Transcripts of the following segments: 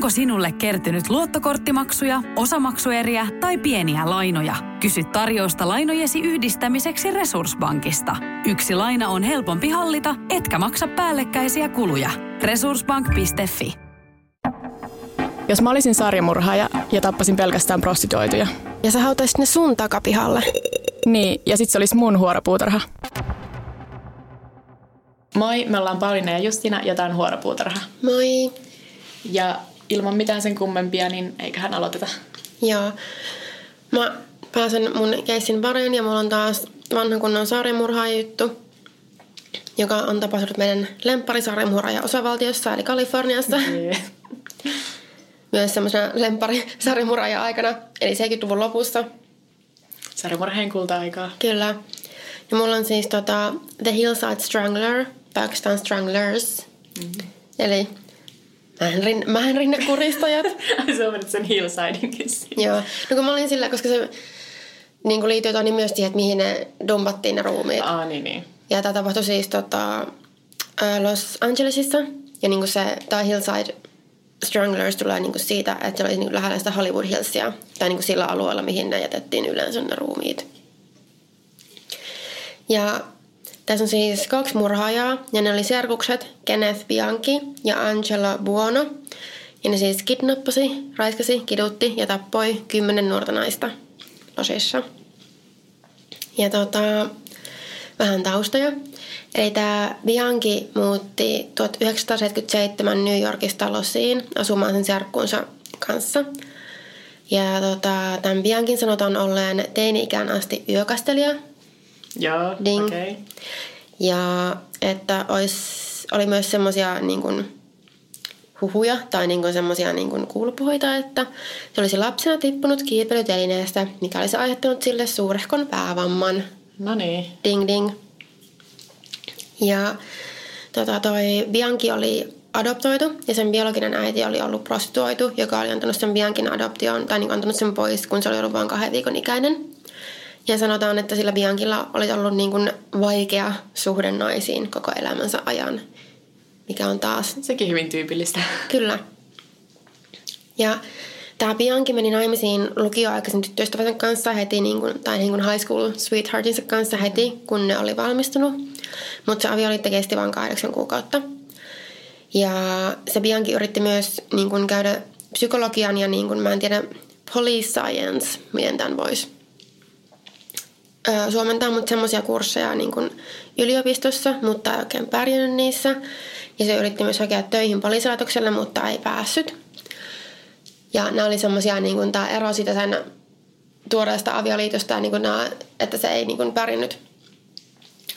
Onko sinulle kertynyt luottokorttimaksuja, osamaksueriä tai pieniä lainoja? Kysy tarjousta lainojesi yhdistämiseksi Resurssbankista. Yksi laina on helpompi hallita, etkä maksa päällekkäisiä kuluja. Resurssbank.fi Jos mä olisin sarjamurhaaja ja tappasin pelkästään prostituoituja. Ja sä hautaisit ne sun takapihalle. Niin, ja sit se olisi mun huoropuutarha. Moi, me ollaan Pauliina ja Justina ja tää on Huoropuutarha. Moi. Ja ilman mitään sen kummempia, niin eiköhän aloiteta. Joo. Mä pääsen mun keissin pariin ja mulla on taas vanha kunnon sarjamurhaajuttu, joka on tapahtunut meidän lempparisarjamurhaaja osavaltiossa, eli Kaliforniassa. Yeah. Myös semmoisena lempparisarjamurhaaja aikana, eli 70-luvun lopussa. Sarjamurheen kulta-aikaa. Kyllä. Ja mulla on siis tota, The Hillside Strangler, oikeastaan Stranglers. Mm-hmm. Eli mähän, rin, mähän rinnekuristajat. se on sen hillsidinkin siinä. Joo. No kun mä olin sillä, koska se niin liittyy Toni myös siihen, että mihin ne dumpattiin ne ruumiit. Aa, niin, niin. Ja tämä tapahtui siis tota, Los Angelesissa. Ja niin se, tämä Hillside Stranglers tulee niin siitä, että se oli niin lähellä sitä Hollywood Hillsia. Tai niin sillä alueella, mihin ne jätettiin yleensä ne ruumiit. Ja tässä on siis kaksi murhaajaa, ja ne oli serkukset Kenneth Bianchi ja Angela Buono. Ja ne siis kidnappasi, raiskasi, kidutti ja tappoi kymmenen nuorta naista Losissa. Ja tota, vähän taustoja. Eli tämä Bianchi muutti 1977 New Yorkista Losiin asumaan sen serkkuunsa kanssa. Ja tota, tämän Bianchin sanotaan olleen teini-ikään asti yökastelija. Joo, Ding. Okay. Ja että ois, oli myös semmoisia niin kuin, huhuja tai niin semmoisia niin kuin kuulupuheita, että se olisi lapsena tippunut kiipeilytelineestä, mikä olisi aiheuttanut sille suurehkon päävamman. No niin. Ding ding. Ja tota, toi Bianchi oli adoptoitu ja sen biologinen äiti oli ollut prostituoitu, joka oli antanut sen Bianchin adoptioon tai niin antanut sen pois, kun se oli ollut vain kahden viikon ikäinen. Ja sanotaan, että sillä Bianchilla oli ollut niin kuin vaikea suhde naisiin koko elämänsä ajan, mikä on taas... Sekin hyvin tyypillistä. Kyllä. Ja tämä Bianchi meni naimisiin lukioaikaisen tyttöystävänsä kanssa heti, niin kuin, tai niin kuin high school sweetheartinsa kanssa heti, kun ne oli valmistunut. Mutta se avioliitto kesti vain kahdeksan kuukautta. Ja se Bianchi yritti myös niin kuin käydä psykologian ja niin kuin, mä en tiedä, police science, miten tämän voisi suomentaa mut semmoisia kursseja niin kuin yliopistossa, mutta ei oikein pärjännyt niissä. Ja se yritti myös hakea töihin poliisilaitokselle, mutta ei päässyt. Ja nämä oli semmoisia, niin kuin tämä ero siitä sen tuoreesta avioliitosta, niin kuin nämä, että se ei niin kuin pärjännyt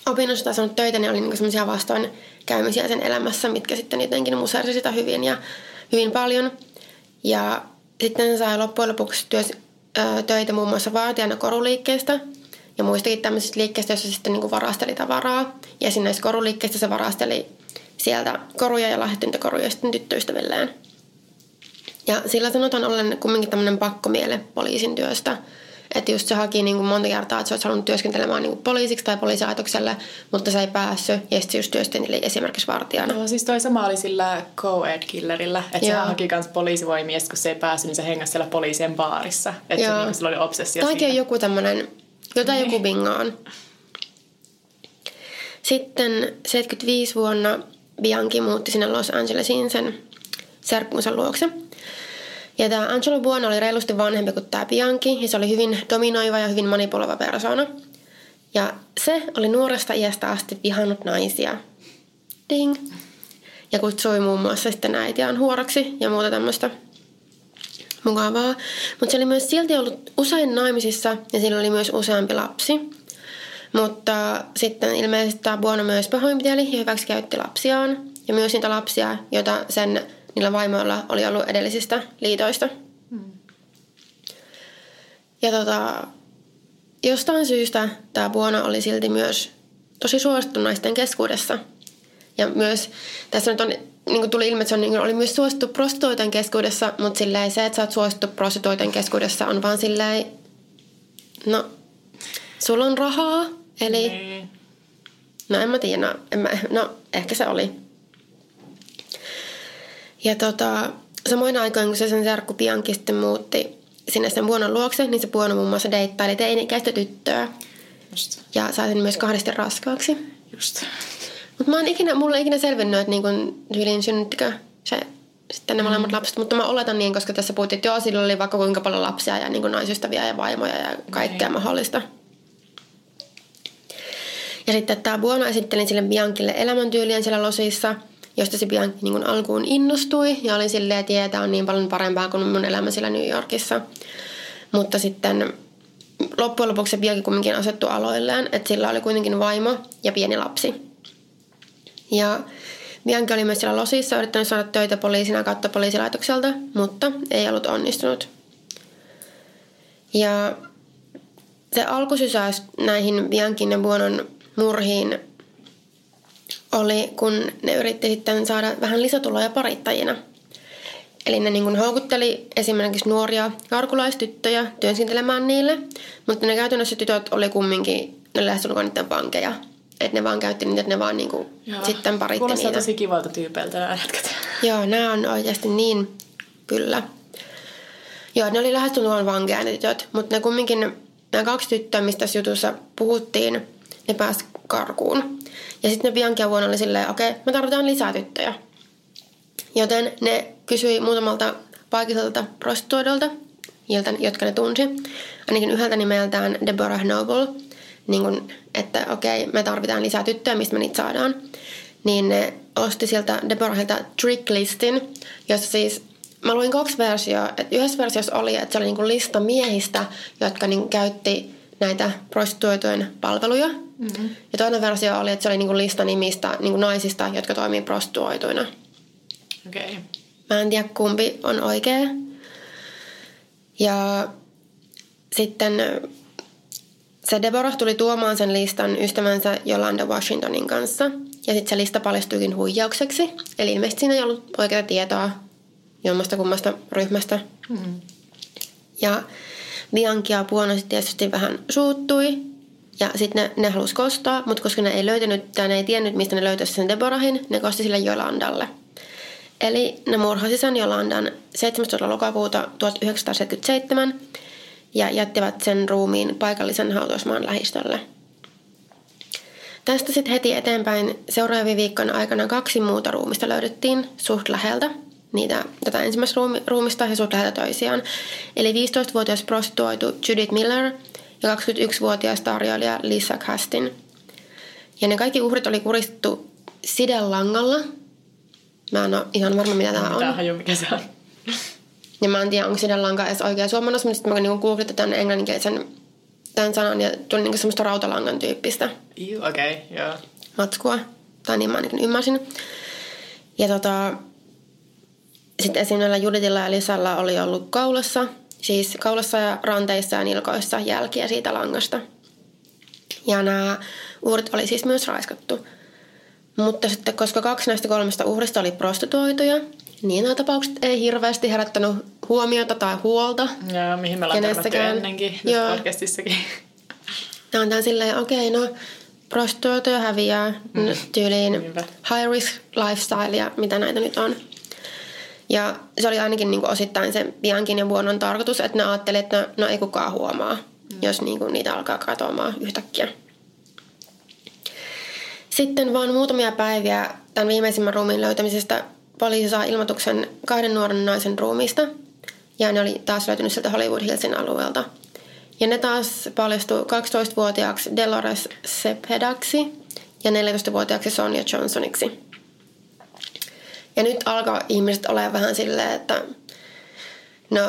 opinnossa tai saanut töitä, niin oli niin semmoisia vastoinkäymisiä sen elämässä, mitkä sitten jotenkin musersi sitä hyvin ja hyvin paljon. Ja sitten se sai loppujen lopuksi työs, ö, töitä muun muassa vaatijana koruliikkeestä – ja muistakin tämmöisistä liikkeistä, joissa sitten niin varasteli tavaraa. Ja siinä näissä koruliikkeistä se varasteli sieltä koruja ja lahjoitinta koruja sitten tyttöystävilleen. Ja sillä sanotaan ollen kumminkin tämmöinen pakkomiele poliisin työstä. Että just se haki niin kuin monta kertaa, että se olisi halunnut työskentelemään niin kuin poliisiksi tai poliisilaitokselle, mutta se ei päässyt. Ja sitten just työskenteli esimerkiksi vartijana. No siis toi sama oli sillä co-ed-killerillä, että se haki myös poliisivoimia, kun se ei päässyt, niin se hengasi siellä poliisien baarissa. Että se, niin, sillä oli obsessio Tämäkin on joku tämmöinen Jotain joku bingaan. Sitten 75 vuonna Bianchi muutti sinne Los Angelesiin sen serkkunsa luokse. Ja tämä Angelo Buono oli reilusti vanhempi kuin tämä Bianchi, ja se oli hyvin dominoiva ja hyvin manipuloiva persona. Ja se oli nuoresta iästä asti vihannut naisia. Ding. Ja kutsui muun muassa sitten äitiään huoraksi ja muuta tämmöistä mukavaa. Mutta se oli myös silti ollut usein naimisissa ja sillä oli myös useampi lapsi. Mutta sitten ilmeisesti tämä Buono myös pahoinpiteli ja hyväksikäytti lapsiaan. Ja myös niitä lapsia, joita sen niillä vaimoilla oli ollut edellisistä liitoista. Hmm. Ja tota, jostain syystä tämä Buono oli silti myös tosi suosittu naisten keskuudessa. Ja myös tässä nyt on niin kuin tuli ilmi, että se on, niin kuin, oli myös suosittu prostituoiden keskuudessa, mutta silleen se, että sä oot suosittu prostituoiden keskuudessa on vaan silleen, no, sulla on rahaa, eli, niin. no en mä tiedä, no, en mä, no ehkä se oli. Ja tota, samoin aikoin, kun se sen serkku Bianchi sitten muutti sinne sen Buonon luokse, niin se Buono muun muassa deittaili teini-ikäistä tyttöä. Just. Ja sai sen myös kahdesti raskaaksi. Just. Mutta mä oon ikinä, mulla ikinä selvinnyt, että niin tyyliin synnyttikö se sitten ne molemmat lapset. Mutta mä oletan niin, koska tässä puhuttiin, että joo, sillä oli vaikka kuinka paljon lapsia ja niin naisystäviä ja vaimoja ja kaikkea Niin. mahdollista. Ja sitten tämä Buona esitteli sille Biankille elämäntyylien siellä losissa, josta se Bianchi niin kuin alkuun innostui ja oli silleen, että jee, tää on niin paljon parempaa kuin mun elämä siellä New Yorkissa. Mutta sitten loppujen lopuksi se Bianchi kumminkin asettui aloilleen, että sillä oli kuitenkin vaimo ja pieni lapsi. Ja Bianchi oli myös siellä losissa yrittänyt saada töitä poliisina kautta poliisilaitokselta, mutta ei ollut onnistunut. Ja se alkusysäys näihin Bianchin ja Buonon murhiin oli, kun ne yritti sitten saada vähän lisätuloja parittajina. Eli ne niin houkutteli esimerkiksi nuoria karkulaistyttöjä työskentelemään niille, mutta ne käytännössä tytöt oli kumminkin, ne lähestulkoon niiden vankeja. Että ne vaan käytti niitä, että ne vaan niin kuin sitten paritti Kuulostaa niitä. tosi kivalta tyypeiltä nämä jätkät. Joo, nämä on oikeasti niin, kyllä. Joo, ne oli lähestulkoon vankeja ne tytöt, mutta ne kumminkin, nämä kaksi tyttöä, mistä tässä jutussa puhuttiin, ne pääsi karkuun. Ja sitten ne Bianca vuonna oli silleen, okei, okay, me tarvitaan lisää tyttöjä. Joten ne kysyi muutamalta paikalliselta prostituoidolta, jolta- jotka ne tunsi, ainakin yhdeltä nimeltään Deborah Noble, niin kun, että okei, me tarvitaan lisää tyttöjä, mistä me niitä saadaan. Niin ne osti sieltä Deborahilta tricklistin, jossa siis Mä luin kaksi versioa. Et yhdessä versiossa oli, että se oli niinku lista miehistä, jotka niinku käytti näitä prostituoitujen palveluja. Mm-hmm. Ja toinen versio oli, että se oli niinku lista nimistä niinku naisista, jotka toimii prostituoituina. Okei. Okay. Mä en tiedä kumpi on oikea. Ja sitten se Deborah tuli tuomaan sen listan ystävänsä Jolanda Washingtonin kanssa. Ja sitten se lista paljastuikin huijaukseksi. Eli ilmeisesti siinä ei ollut oikeaa tietoa jommasta kummasta ryhmästä. Mm. Ja Bianchi ja Buono sitten tietysti vähän suuttui. Ja sitten ne, ne halusi kostaa, mutta koska ne ei löytänyt tai ne ei tiennyt, mistä ne löytäisi sen Deborahin, ne kosti sille Jolandalle. Eli ne murhasi sen Jolandan 17. lokakuuta 1977 ja jättivät sen ruumiin paikallisen hautausmaan lähistölle. Tästä sitten heti eteenpäin seuraavien viikkojen aikana kaksi muuta ruumista löydettiin suht läheltä niitä, tätä ensimmäistä ruumi, ruumista ja suht läheltä toisiaan. Eli 15-vuotias prostituoitu Judith Miller ja 21-vuotias tarjoilija Lisa Castin. Ja ne kaikki uhrit oli kuristettu sidelangalla. Mä en ole ihan varma, mitä tämä on. Mitä haju, mikä se on. Ja mä en tiedä, onko sidelanka edes oikea suomennos, mutta sitten mä niinku googletin tämän englanninkielisen tämän sanan ja tuli niinku semmoista rautalangan tyyppistä okei, okay, joo. matskua. Tai niin mä ainakin ymmärsin. Ja tota, sitten esim. näillä Juditilla ja Lisalla oli ollut kaulassa, siis kaulassa ja ranteissa ja nilkoissa jälkiä siitä langasta. Ja nämä uhrit oli siis myös raiskattu. Mutta sitten, koska kaksi näistä kolmesta uhrista oli prostituoituja, niin nämä tapaukset ei hirveästi herättänyt huomiota tai huolta. Joo, mihin me ollaan ennenkin Joo. podcastissakin. Tämä on tää silleen, okei, no prostituoituja häviää mm. tyyliin high risk lifestyle ja mitä näitä nyt on. Ja se oli ainakin niin osittain se Bianchin ja Buonon tarkoitus, että ne ajatteli, että no, no ei kukaan huomaa, mm. jos niin kuin niitä alkaa katoamaan yhtäkkiä. Sitten vain muutamia päiviä tämän viimeisimmän ruumiin löytämisestä poliisi saa ilmoituksen kahden nuoren naisen ruumiista. Ja ne oli taas löytynyt sieltä Hollywood Hillsin alueelta. Ja ne taas paljastui 12-vuotiaaksi Dolores Sepedaksi ja 14-vuotiaaksi Sonja Johnsoniksi. Ja nyt alkaa ihmiset olemaan vähän silleen, että no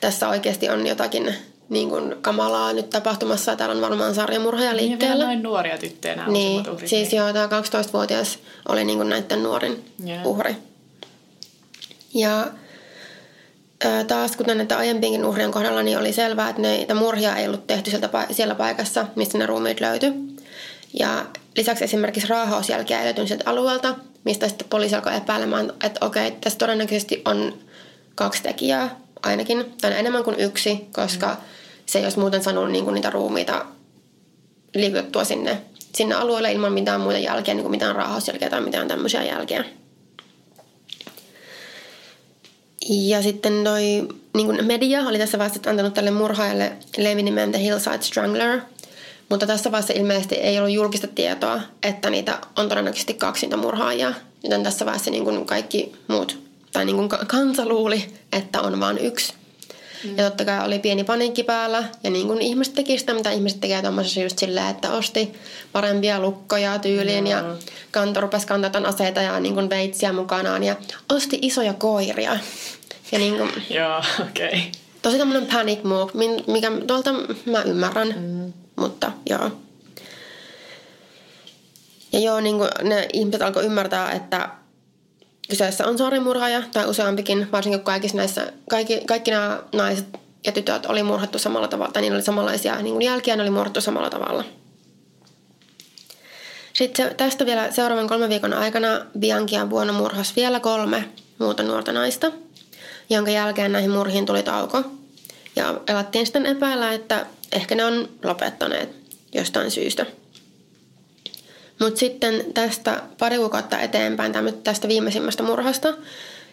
tässä oikeasti on jotakin niin kuin kamalaa nyt tapahtumassa täällä on varmaan sarjamurhaaja Niin, vielä liikkeellä. noin nuoria tyttöjä nämä Niin, uhrit. siis joo, tämä 12-vuotias oli niin kuin näiden nuorin Joo. uhri. Ja taas kuten näitä aiempienkin uhrien kohdalla, niin oli selvää, että näitä murhia ei ollut tehty sieltä, siellä paikassa, mistä ne ruumiit löytyi. Ja lisäksi esimerkiksi raahausjälkiä ei löytynyt sieltä alueelta, mistä sitten poliisi alkoi epäilemään, että okei, tässä todennäköisesti on kaksi tekijää ainakin, tai enemmän kuin yksi, koska mm. se ei olisi muuten saanut niin kuin niitä ruumiita liikutettua sinne, sinne alueelle ilman mitään muita jälkeä, niin kuin mitään raahausjälkeä tai mitään tämmöisiä jälkeä. Ja sitten noi niin kuin media oli tässä vaiheessa antanut tälle murhaajalle levinimen The Hillside Strangler. Mutta tässä vaiheessa ilmeisesti ei ollut julkista tietoa, että niitä on todennäköisesti kaksi niitä murhaajaa. Joten tässä vaiheessa niin kuin kaikki muut, tai niin kuin kansa luuli, että on vain yksi. Mm. Ja totta kai oli pieni paniikki päällä. Ja niin kuin ihmiset teki sitä, mitä ihmiset tekee tuommoisessa just silleen, että osti parempia lukkoja tyyliin. Mm. Ja kanto rupesi kantaa aseita ja niin kuin veitsiä mukanaan. Ja osti isoja koiria. Ja niin kuin, Joo, okei. Okay. Tosi tämmöinen panic move, mikä tuolta mä ymmärrän. Mm. Mutta joo. Ja joo, niin kuin ne ihmiset alkoi ymmärtää, että kyseessä on saarimurhaaja tai useampikin, varsinkin kaikissa näissä, kaikki, kaikki nämä naiset ja tytöt oli murhattu samalla tavalla, tai niillä oli samanlaisia niin kuin jälkiä, ne oli murhattu samalla tavalla. Sitten tästä vielä seuraavan kolmen viikon aikana Bianchia vuonna murhas vielä kolme muuta nuorta naista, jonka jälkeen näihin murhiin tuli tauko. Ja elattiin sitten epäillä, että ehkä ne on lopettaneet jostain syystä. Mutta sitten tästä pari kuukautta eteenpäin tästä viimeisimmästä murhasta,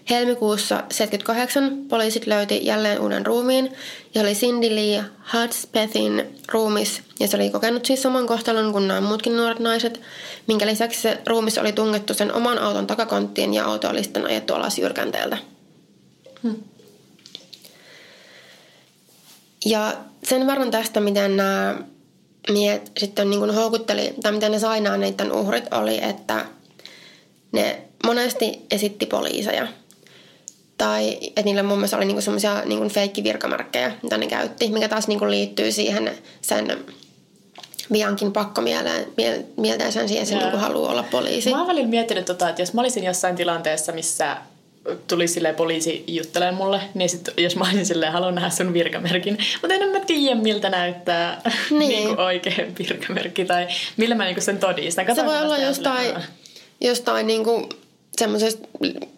helmikuussa 78 poliisit löyti jälleen uuden ruumiin ja oli Cindy Lee Hudspethin ruumis ja se oli kokenut siis saman kohtalon kuin nämä muutkin nuoret naiset, minkä lisäksi se ruumis oli tungettu sen oman auton takakonttiin ja auto oli sitten ajettu alas jyrkänteeltä. Hmm. Ja sen verran tästä, miten nämä miehet sitten niin kuin houkutteli, tai miten ne sai nämä niiden uhrit, oli, että ne monesti esitti poliiseja. Tai että niillä mun mielestä oli niinku semmoisia niinku feikkivirkamerkkejä, mitä ne käytti, mikä taas niinku liittyy siihen sen Biankin pakkomieleen, mielteeseen siihen, että se niinku haluaa olla poliisi. Mä oon välillä miettinyt, tota, että jos mä olisin jossain tilanteessa, missä tuli sille poliisi juttelemaan mulle, niin sit, jos mä olisin silleen, haluan nähdä sun virkamerkin, mutta en mä tiedä, miltä näyttää niin. niinku oikea virkamerkki tai millä mä niinku sen todistan. Se voi olla jostain, jostain niinku semmoisesta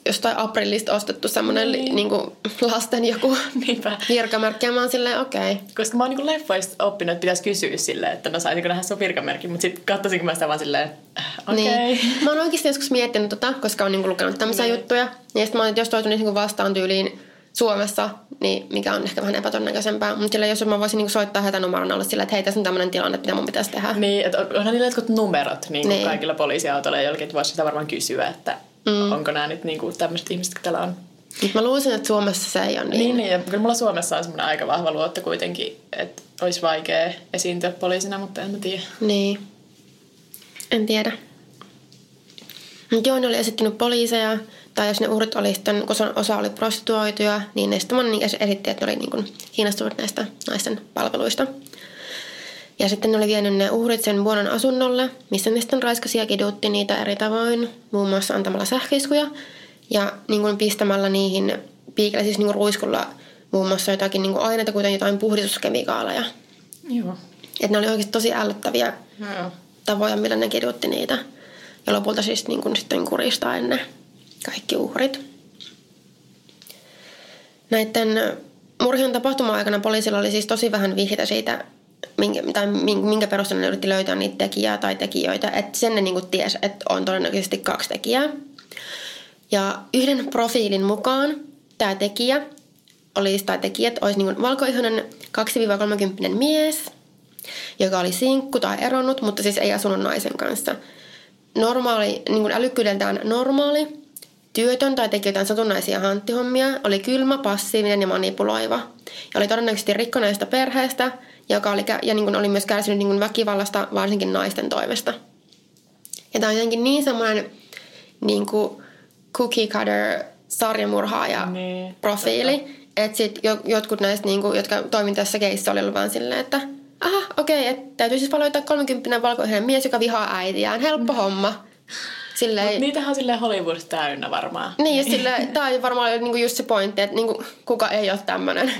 jostain aprillista ostettu semmoinen niin. niin kuin lasten joku Niinpä. virkamerkki ja mä oon silleen okei. Okay. Koska mä oon niin leffoista oppinut, että pitäisi kysyä silleen, että no saisinko nähdä sun virkamerkki, mutta sitten katsoisinko mä sitä vaan silleen, äh, okei. Okay. Niin. Mä oon oikeasti joskus miettinyt tota, koska on niin lukenut tämmöisiä niin. juttuja. Ja sitten mä oon, että jos toi tulisi niin vastaan tyyliin Suomessa, niin mikä on ehkä vähän epätodennäköisempää. Mutta sillä jos mä voisin niin soittaa heitä numeron alle sillä, että hei, tässä on tämmöinen tilanne, mitä mun pitäisi tehdä. Niin, että onhan niillä jotkut numerot niin niin. kaikilla poliisiautoilla ja jollekin, että voisi sitä varmaan kysyä, että Mm. Onko nämä nyt niinku tämmöiset ihmiset, jotka täällä on? Mä luulisin, että Suomessa se ei ole niin. Niin, niin ja kyllä mulla Suomessa on semmoinen aika vahva luotto kuitenkin, että olisi vaikea esiintyä poliisina, mutta en mä tiedä. Niin. En tiedä. Mutta joo, ne oli esittänyt poliiseja, tai jos ne uhrit oli sitten, kun osa oli prostituoituja, niin ne sitten esitti, että ne oli niin kuin kiinnostuneet näistä naisten palveluista. Ja sitten ne oli vienyt ne uhrit sen vuonon asunnolle, missä ne sitten raiskasi ja kidutti niitä eri tavoin, muun muassa antamalla sähköiskuja ja niin kuin pistämällä niihin piikille, siis niin kuin ruiskulla muun muassa jotakin niin kuin aineita, kuten jotain puhdistuskemikaaleja. Joo. Et ne oli oikeasti tosi ällöttäviä Joo. tavoja, millä ne kidutti niitä. Ja lopulta siis niin kuin sitten kuristaa ennen kaikki uhrit. Näiden murhien tapahtuma-aikana poliisilla oli siis tosi vähän vihjeitä siitä, minkä, tai minkä perusteella ne yritti löytää niitä tekijää tai tekijöitä. Että sen ne niinku tiesi, että on todennäköisesti kaksi tekijää. Ja yhden profiilin mukaan tämä tekijä olisi, tai tekijät olisi niin valkoihoinen 2-30 mies, joka oli sinkku tai eronnut, mutta siis ei asunut naisen kanssa. Normaali, niin älykkyydeltään normaali, työtön tai teki jotain satunnaisia hanttihommia, oli kylmä, passiivinen ja manipuloiva. Ja oli todennäköisesti rikkoneesta perheestä – joka oli, ja niin kuin oli myös kärsinyt niin kuin väkivallasta varsinkin naisten toimesta. Ja tämä on jotenkin niin semmoinen niin kuin cookie cutter sarjamurhaaja niin, profiili, että sit jotkut näistä, niin kuin, jotka toimin tässä keissä, oli ollut vaan silleen, että aha, okei, okay, että täytyy siis valita 30 valkoinen mies, joka vihaa äitiään. Helppo mm. homma. Silleen, Mut niitähän on silleen Hollywood täynnä varmaan. Niin, ja silleen, tämä on varmaan niinku just se pointti, että niinku, kuka ei ole tämmöinen.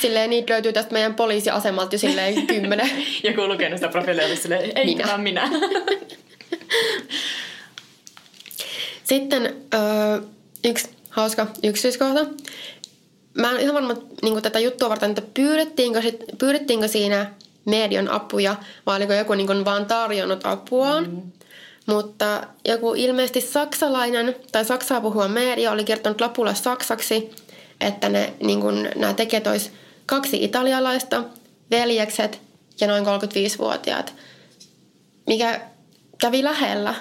Silleen niitä löytyy tästä meidän poliisiasemalta jo silleen kymmenen. Joku lukenut sitä profiilia silleen, ei minä. minä. Sitten öö, yksi hauska yksityiskohta. Mä en ihan varma niin tätä juttua varten, että pyydettiinkö, sit, pyydettiinkö siinä median apuja vai oliko joku niin vaan tarjonnut apuaan. Mm. Mutta joku ilmeisesti saksalainen tai saksaa puhuva media oli kertonut lopulla saksaksi, että ne, niin kun, nämä tekijät olisi kaksi italialaista, veljekset ja noin 35-vuotiaat, mikä kävi lähellä.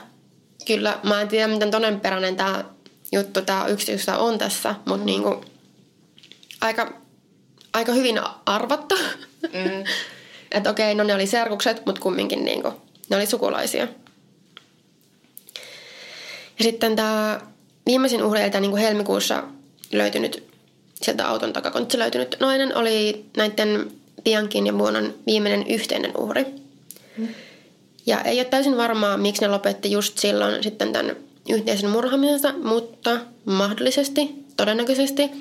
Kyllä, mä en tiedä, miten todennäköinen tämä juttu, tämä yksityistä on tässä, mutta mm. niin kuin, aika, aika hyvin arvattu. Mm. että okei, no ne oli serkukset, mutta kumminkin niin kuin, ne oli sukulaisia. Ja sitten tämä viimeisin uhri, eli niin kuin helmikuussa löytynyt sieltä auton takakontissa löytynyt nainen oli näiden Biankin ja Buonon viimeinen yhteinen uhri. Mm. Ja ei ole täysin varmaa, miksi ne lopetti just silloin sitten tämän yhteisen murhaamisensa, mutta mahdollisesti, todennäköisesti,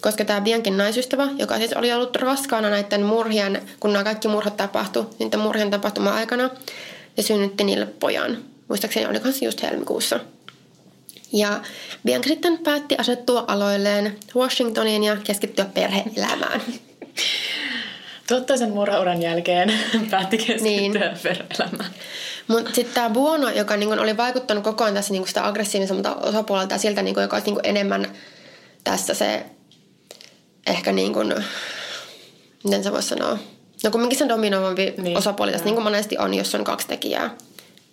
koska tämä Biankin naisystävä, joka siis oli ollut raskaana näiden murhien, kun nämä kaikki murhat tapahtui, niiden murhien tapahtuma aikana, ja synnytti niille pojan. Muistaakseni oli just helmikuussa. Ja Bianca sitten päätti asettua aloilleen Washingtoniin ja keskittyä perhe-elämään. Tuottaisen murhauran jälkeen päätti keskittyä niin. perhe-elämään. Mutta sitten tämä Buono, joka niinku oli vaikuttanut koko ajan tässä niinku sitä aggressiivisemmalta osapuolelta ja siltä, niinku, joka olisi niinku enemmän tässä se ehkä niin kuin, miten se voisi sanoa, no kumminkin se dominoivampi niin. osapuoli tässä, niin kuin monesti on, jos on kaksi tekijää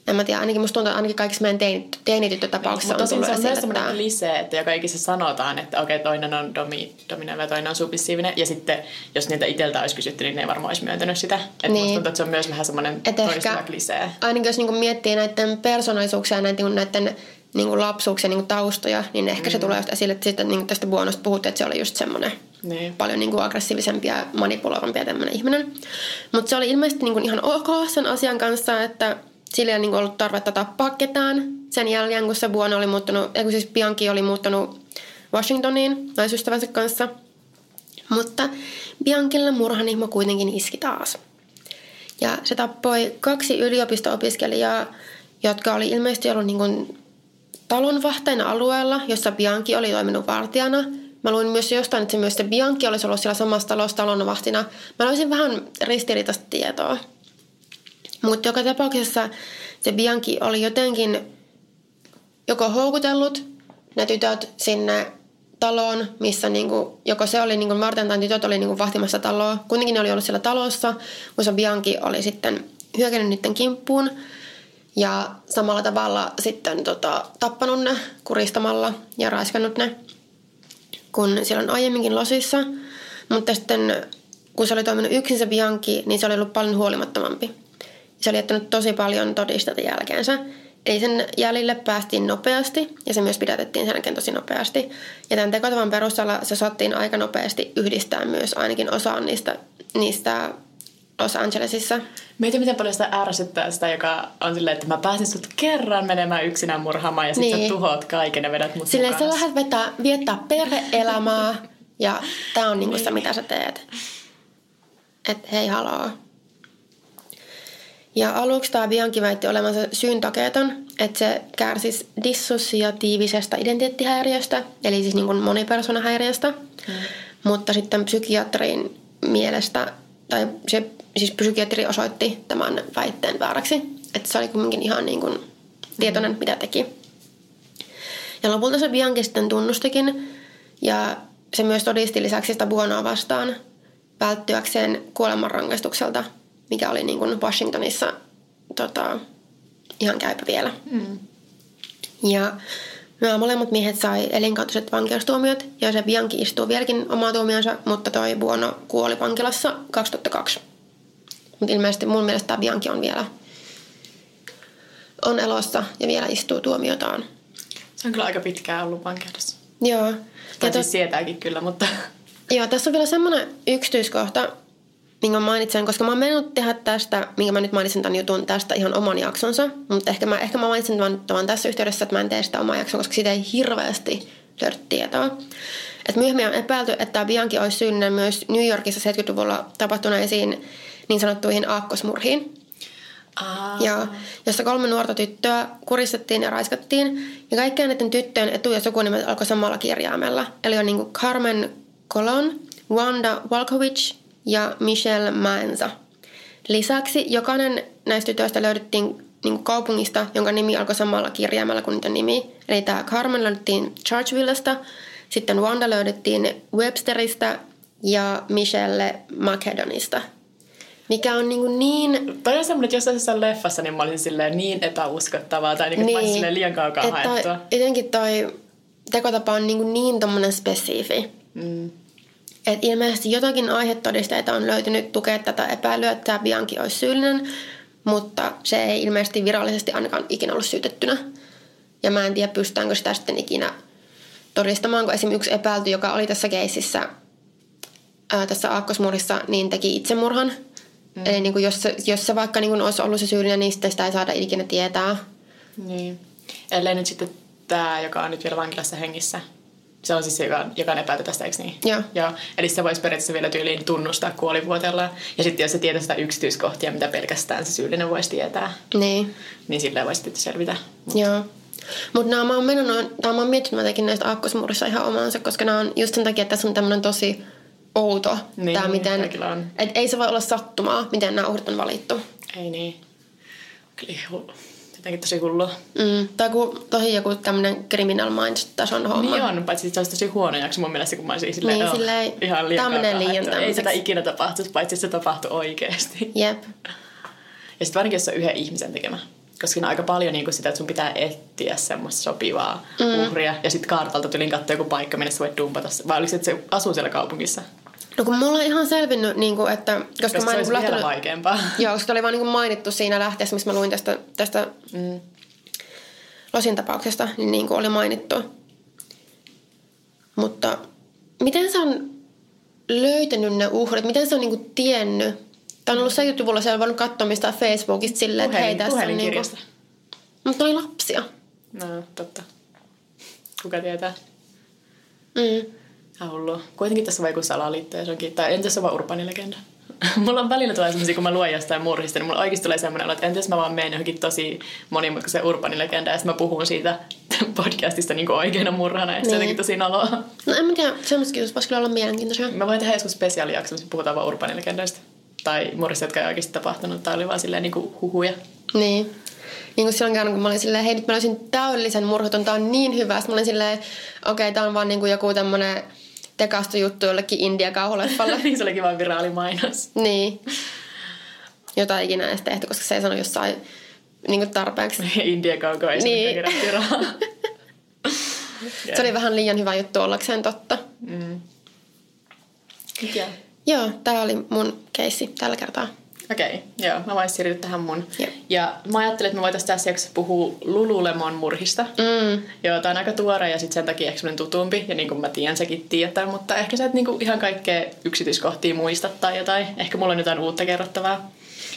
en mä tiedä, ainakin musta tuntuu, että ainakin kaikissa meidän teinit, teinityttötapauksissa niin, on tullut se on myös semmoinen klisee, että joka ikisessä sanotaan, että okei, toinen on domi, dominoiva ja toinen on submissiivinen. Ja sitten, jos niitä itseltä olisi kysytty, niin ne ei varmaan olisi myöntänyt sitä. Että niin. musta tuntuu, että se on myös vähän semmoinen toistava klisee. Ainakin jos niinku miettii näiden persoonallisuuksia ja näiden, näiden niin kuin lapsuuksia niin kuin taustoja, niin ehkä mm. se tulee just esille, että sitten niin tästä buonosta puhuttiin, että se oli just semmoinen niin. paljon niin kuin aggressiivisempi ja manipuloivampi ja tämmöinen ihminen. Mutta se oli ilmeisesti niin kuin ihan ok sen asian kanssa, että sillä ei niin ollut tarvetta tappaa ketään sen jälkeen, kun se Buono oli muuttunut, kun siis Bianchi oli muuttunut Washingtoniin naisystävänsä kanssa. Mutta Biankille murhanihmo kuitenkin iski taas. Ja se tappoi kaksi yliopisto-opiskelijaa, jotka oli ilmeisesti ollut niin kuin alueella, jossa Bianchi oli toiminut vartijana. Mä luin myös jostain, että se myös se Bianchi olisi ollut siellä samassa talossa talonvahtina. Mä löysin vähän ristiriitaista tietoa. Mutta joka tapauksessa se Bianchi oli jotenkin joko houkutellut ne tytöt sinne taloon, missä niinku, joko se oli niinku Martin tai tytöt oli niinku vahtimassa taloa. Kuitenkin ne oli ollut siellä talossa, kun Bianchi oli sitten hyökännyt niiden kimppuun. Ja samalla tavalla sitten tota, tappanut ne kuristamalla ja raiskannut ne, kun siellä on aiemminkin losissa. Mutta sitten kun se oli toiminut yksin se Bianchi, niin se oli ollut paljon huolimattomampi. Se oli jättänyt tosi paljon todisteita jälkeensä. Eli sen jäljille päästiin nopeasti ja se myös pidätettiin sen jälkeen tosi nopeasti. Ja tämän tekotavan perusteella se saattiin aika nopeasti yhdistää myös ainakin osaan niistä, niistä Los Angelesissa. Mietin, miten paljon sitä ärsyttää sitä, joka on silleen, että mä pääsin sut kerran menemään yksinään murhaamaan ja sitten niin. sä tuhoat kaiken ja vedät mut Silleen sä lähdet vetää, viettää perhe-elämää ja tää on niinku niin. se, mitä sä teet. Et hei haloo. Ja aluksi tämä Bianchi väitti olevansa syyntakeeton, että se kärsisi dissosiatiivisesta identiteettihäiriöstä, eli siis niin monipersonahäiriöstä. Mm. Mutta sitten psykiatrin mielestä, tai se siis psykiatri osoitti tämän väitteen vääräksi. Että se oli kuitenkin ihan niin kuin tietoinen, mm. mitä teki. Ja lopulta se Bianchi sitten tunnustikin, ja se myös todisti lisäksi sitä Buonoa vastaan välttyäkseen kuolemanrangaistukselta – mikä oli niin kuin Washingtonissa tota, ihan käypä vielä. Mm. Ja nämä molemmat miehet sai elinkautaiset vankeustuomiot ja se Bianchi istuu vieläkin omaa tuomionsa, mutta toi Buono kuoli vankilassa 2002. Mutta ilmeisesti mun mielestä tämä Bianchi on vielä on elossa ja vielä istuu tuomiotaan. Se on kyllä aika pitkään ollut vankeudessa. Joo. Tai ja siis sietääkin kyllä, mutta... Joo, tässä on vielä semmoinen yksityiskohta, minkä mainitsen, koska mä oon mennyt tehdä tästä, minkä mä nyt mainitsen tämän jutun tästä ihan oman jaksonsa, mutta ehkä mä, ehkä mä mainitsen tämän, tämän tässä yhteydessä, että mä en tee sitä omaa jakson, koska siitä ei hirveästi löydy tietoa. Et myöhemmin on epäilty, että Bianchi olisi syyllinen myös New Yorkissa 70-luvulla tapahtuneisiin niin sanottuihin aakkosmurhiin. Ah. Ja, jossa kolme nuorta tyttöä kuristettiin ja raiskattiin. Ja kaikkien näiden tyttöjen etu- ja sukunimet alkoi samalla kirjaimella. Eli on niin Carmen Colon, Wanda Walkovich ja Michelle Manza. Lisäksi jokainen näistä tytöistä löydettiin niin kaupungista, jonka nimi alkoi samalla kirjaimella kuin niiden nimi. Eli tämä Carmen löydettiin Churchvillesta, sitten Wanda löydettiin Websteristä ja Michelle Macedonista. Mikä on niin, niin... Toi on semmoinen, että jos jossain leffassa, niin mä olisin silleen niin epäuskottavaa tai niin, niin. silleen liian kaukaa haettua. Jotenkin toi tekotapa on niin, niin tommonen spesifi. Mm. Et ilmeisesti jotakin aihetodisteita on löytynyt tukea tätä epäilyä, että tämä Bianchi olisi syyllinen, mutta se ei ilmeisesti virallisesti ainakaan ikinä ollut syytettynä. Ja mä en tiedä, pystytäänkö sitä sitten ikinä todistamaan, kun esimerkiksi yksi epäilty, joka oli tässä keisissä, ää, tässä aakkosmurhissa, niin teki itsemurhan. Mm. Eli niin kuin jos, se, jos se vaikka niin kuin olisi ollut se syyllinen, niin sitten sitä ei saada ikinä tietää. Niin. Ellei nyt sitten tämä, joka on nyt vielä vankilassa hengissä, se on siis joka, joka on epäilty tästä, eikö niin? Joo. Joo. Eli se voisi periaatteessa vielä tyyliin tunnustaa kuolivuoteella. Ja sitten jos se tietää sitä yksityiskohtia, mitä pelkästään se syyllinen voisi tietää, niin, niin sillä voisi sitten selvitä. Mut. Joo. Mutta nämä mä oon mennyt, mä oon miettinyt, mä tekin näistä aakkosmurissa ihan omansa, koska nämä on just sen takia, että tässä on tämmöinen tosi outo. Niin, tää, miten, on. Et ei se voi olla sattumaa, miten nämä uhrit on valittu. Ei niin. Kyllä. Jotenkin tosi hullua. Mm, tai kun tosi joku tämmöinen criminal minds-tason homma. Niin on, paitsi se olisi tosi huono jakso mun mielestä, kun mä olisin silleen, Niin, silleen, ihan liian kaukaa liian haettua. Ei sitä ikinä tapahtuisi, paitsi se tapahtui oikeasti. Jep. Ja sitten varsinkin, jos se on yhden ihmisen tekemä. Koska siinä on aika paljon niin sitä, että sun pitää etsiä semmoista sopivaa mm. uhria. Ja sitten kartalta tylin katsoa joku paikka, minne sä voit dumpata. Vai oliko se, että se asuu siellä kaupungissa? No kun mulla on ihan selvinnyt, niin kuin, että... Koska, Koska mä se olisi niin vielä lähtenyt, vaikeampaa. Joo, koska oli vaan niin kuin mainittu siinä lähteessä, missä mä luin tästä, tästä Mm. Losin tapauksesta, niin, niin kuin oli mainittu. Mutta miten se on löytänyt ne uhrit? Miten se on niin kuin tiennyt? Tämä on ollut 70-luvulla, se on voinut katsoa mistään Facebookista silleen, että hei Puhelin, tässä on niin kuin... Mutta oli lapsia. No, totta. Kuka tietää? Mm. Ihan hullua. Kuitenkin tässä on joku salaliitto ja se onkin, tai entäs se on vaan urbanilegenda? mulla on välillä tulee sellaisia, kun mä luen jostain murhista, niin mulla oikeasti tulee semmoinen olo, että entäs mä vaan menen johonkin tosi monimutkaisen urbanilegenda ja sitten mä puhun siitä podcastista niin kuin oikeana murhana ja niin. se on jotenkin tosi noloa. No en mä tiedä, semmoistakin voisi kyllä olla mielenkiintoisia. Mä voin tehdä joskus spesiaalijakso, missä puhutaan vaan urbanilegendoista. Tai murhista, jotka ei oikeasti tapahtunut, tai oli vaan silleen niin kuin huhuja. Niin. Niin kuin silloin kerran, kun mä olin silleen, hei nyt mä löysin täydellisen murhaton, tää on niin hyvä. Sitten mä olin silleen, okei, okay, tää on vaan niin kuin joku tämmönen tekastu juttu jollekin India-kauhuleffalle. niin se olikin vaan viraalimainos. niin. Jota ei ikinä edes tehty, koska se ei sano jossain niin kuin tarpeeksi. India kauko ei Niin. niin. se rahaa. Se oli vähän liian hyvä juttu ollakseen totta. Mm. Yeah. Joo, tää oli mun keissi tällä kertaa. Okei, okay, joo. Mä voisin siirtyä tähän mun. Jep. Ja mä ajattelin, että me voitaisiin tässä jaksossa puhua Lululemon murhista. Mm. Joo, tää on aika tuore ja sitten sen takia ehkä semmonen tutumpi. Ja niin kuin mä tiedän, sekin tietää, mutta ehkä sä et niinku ihan kaikkea yksityiskohtia muista tai jotain. Ehkä mulla on jotain uutta kerrottavaa.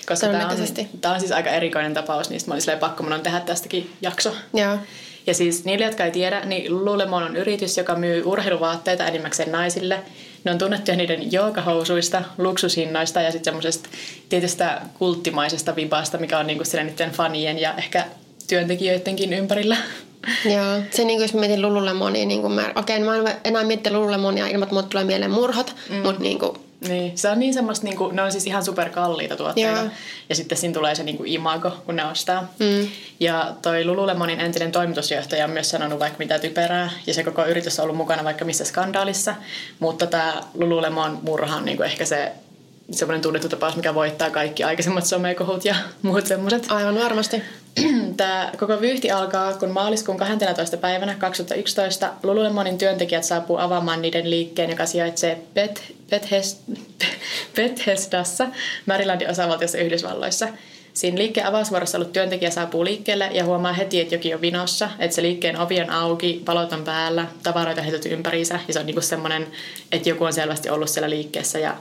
Koska tää on, tää on siis aika erikoinen tapaus, niin mä olin pakko mun on tehdä tästäkin jakso. Joo. Ja siis niille, jotka ei tiedä, niin Lululemon on yritys, joka myy urheiluvaatteita enimmäkseen naisille. Ne on tunnettuja niiden joogahousuista, luksushinnoista ja sitten semmoisesta tietystä kulttimaisesta vibasta, mikä on niinku niiden fanien ja ehkä työntekijöidenkin ympärillä. Joo, se niin kuin jos mä mietin Lululemonia, niin kuin mä, okei, mä en enää mietti Lululemonia ilman, että mulle tulee mieleen murhat, mm. mutta niin kuin, Niin, se on niin semmoista, niinku, ne on siis ihan superkalliita tuotteita. Joo. Ja sitten siinä tulee se niinku imago, kun ne ostaa. Mm. Ja toi Lululemonin entinen toimitusjohtaja on myös sanonut vaikka mitä typerää. Ja se koko yritys on ollut mukana vaikka missä skandaalissa. Mutta tämä Lululemon murha on niinku ehkä se semmoinen tunnettu tapaus, mikä voittaa kaikki aikaisemmat somekohut ja muut semmoiset. aivan varmasti. Tämä koko vyyhti alkaa, kun maaliskuun 12. päivänä 2011 Lululemonin työntekijät saapuu avaamaan niiden liikkeen, joka sijaitsee Beth, Bethesd, Bethesdassa, Marylandin osavaltiossa Yhdysvalloissa. Siinä liikkeen avausvuorossa ollut työntekijä saapuu liikkeelle ja huomaa heti, että jokin on vinossa, että se liikkeen ovi on auki, valot on päällä, tavaroita heitetty ympäriinsä ja se on niinku semmoinen, että joku on selvästi ollut siellä liikkeessä ja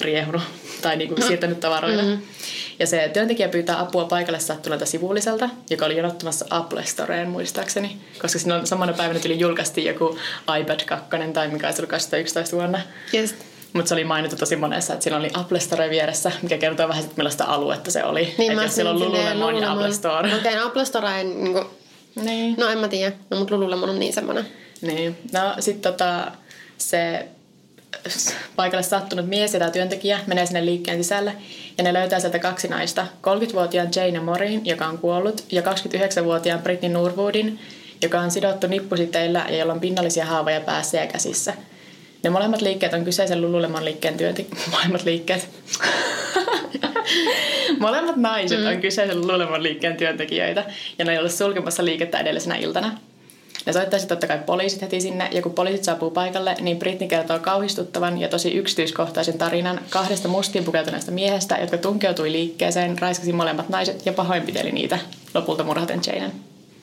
riehunut tai niinku siirtänyt tavaroita. Mm-hmm. Ja se työntekijä pyytää apua paikalle sattuneelta sivulliselta, joka oli jonottamassa Apple Storeen muistaakseni. Koska siinä on samana päivänä tuli julkaistiin joku iPad 2 tai mikä olisi ollut 2011 vuonna. Just. Mutta se oli mainittu tosi monessa, että siinä oli Apple Store vieressä, mikä kertoo vähän, että millaista aluetta se oli. Niin, että jos siellä on Lululemon ja Apple Store. Okei, okay, Apple Store ei niin kuin, Niin. no en mä tiedä, no, mutta Lululemon on niin semmoinen. Niin. No sit tota, se paikalle sattunut mies ja tämä työntekijä menee sinne liikkeen sisälle. Ja ne löytää sieltä kaksi naista. 30-vuotiaan Jane Morin, joka on kuollut, ja 29-vuotiaan Britney Norwoodin, joka on sidottu nippusiteillä ja jolla on pinnallisia haavoja päässä ja käsissä. Ne molemmat liikkeet on kyseisen Lululemon liikkeen työntekijät. Molemmat liikkeet. molemmat naiset mm. on kyseisen Lululemon liikkeen työntekijöitä ja ne ei ole sulkemassa liikettä edellisenä iltana. Ne soittaisi totta kai poliisit heti sinne, ja kun poliisit saapuu paikalle, niin Britney kertoo kauhistuttavan ja tosi yksityiskohtaisen tarinan kahdesta mustiin pukeutuneesta miehestä, jotka tunkeutui liikkeeseen, raiskasi molemmat naiset ja pahoinpiteli niitä, lopulta murhaten Janen.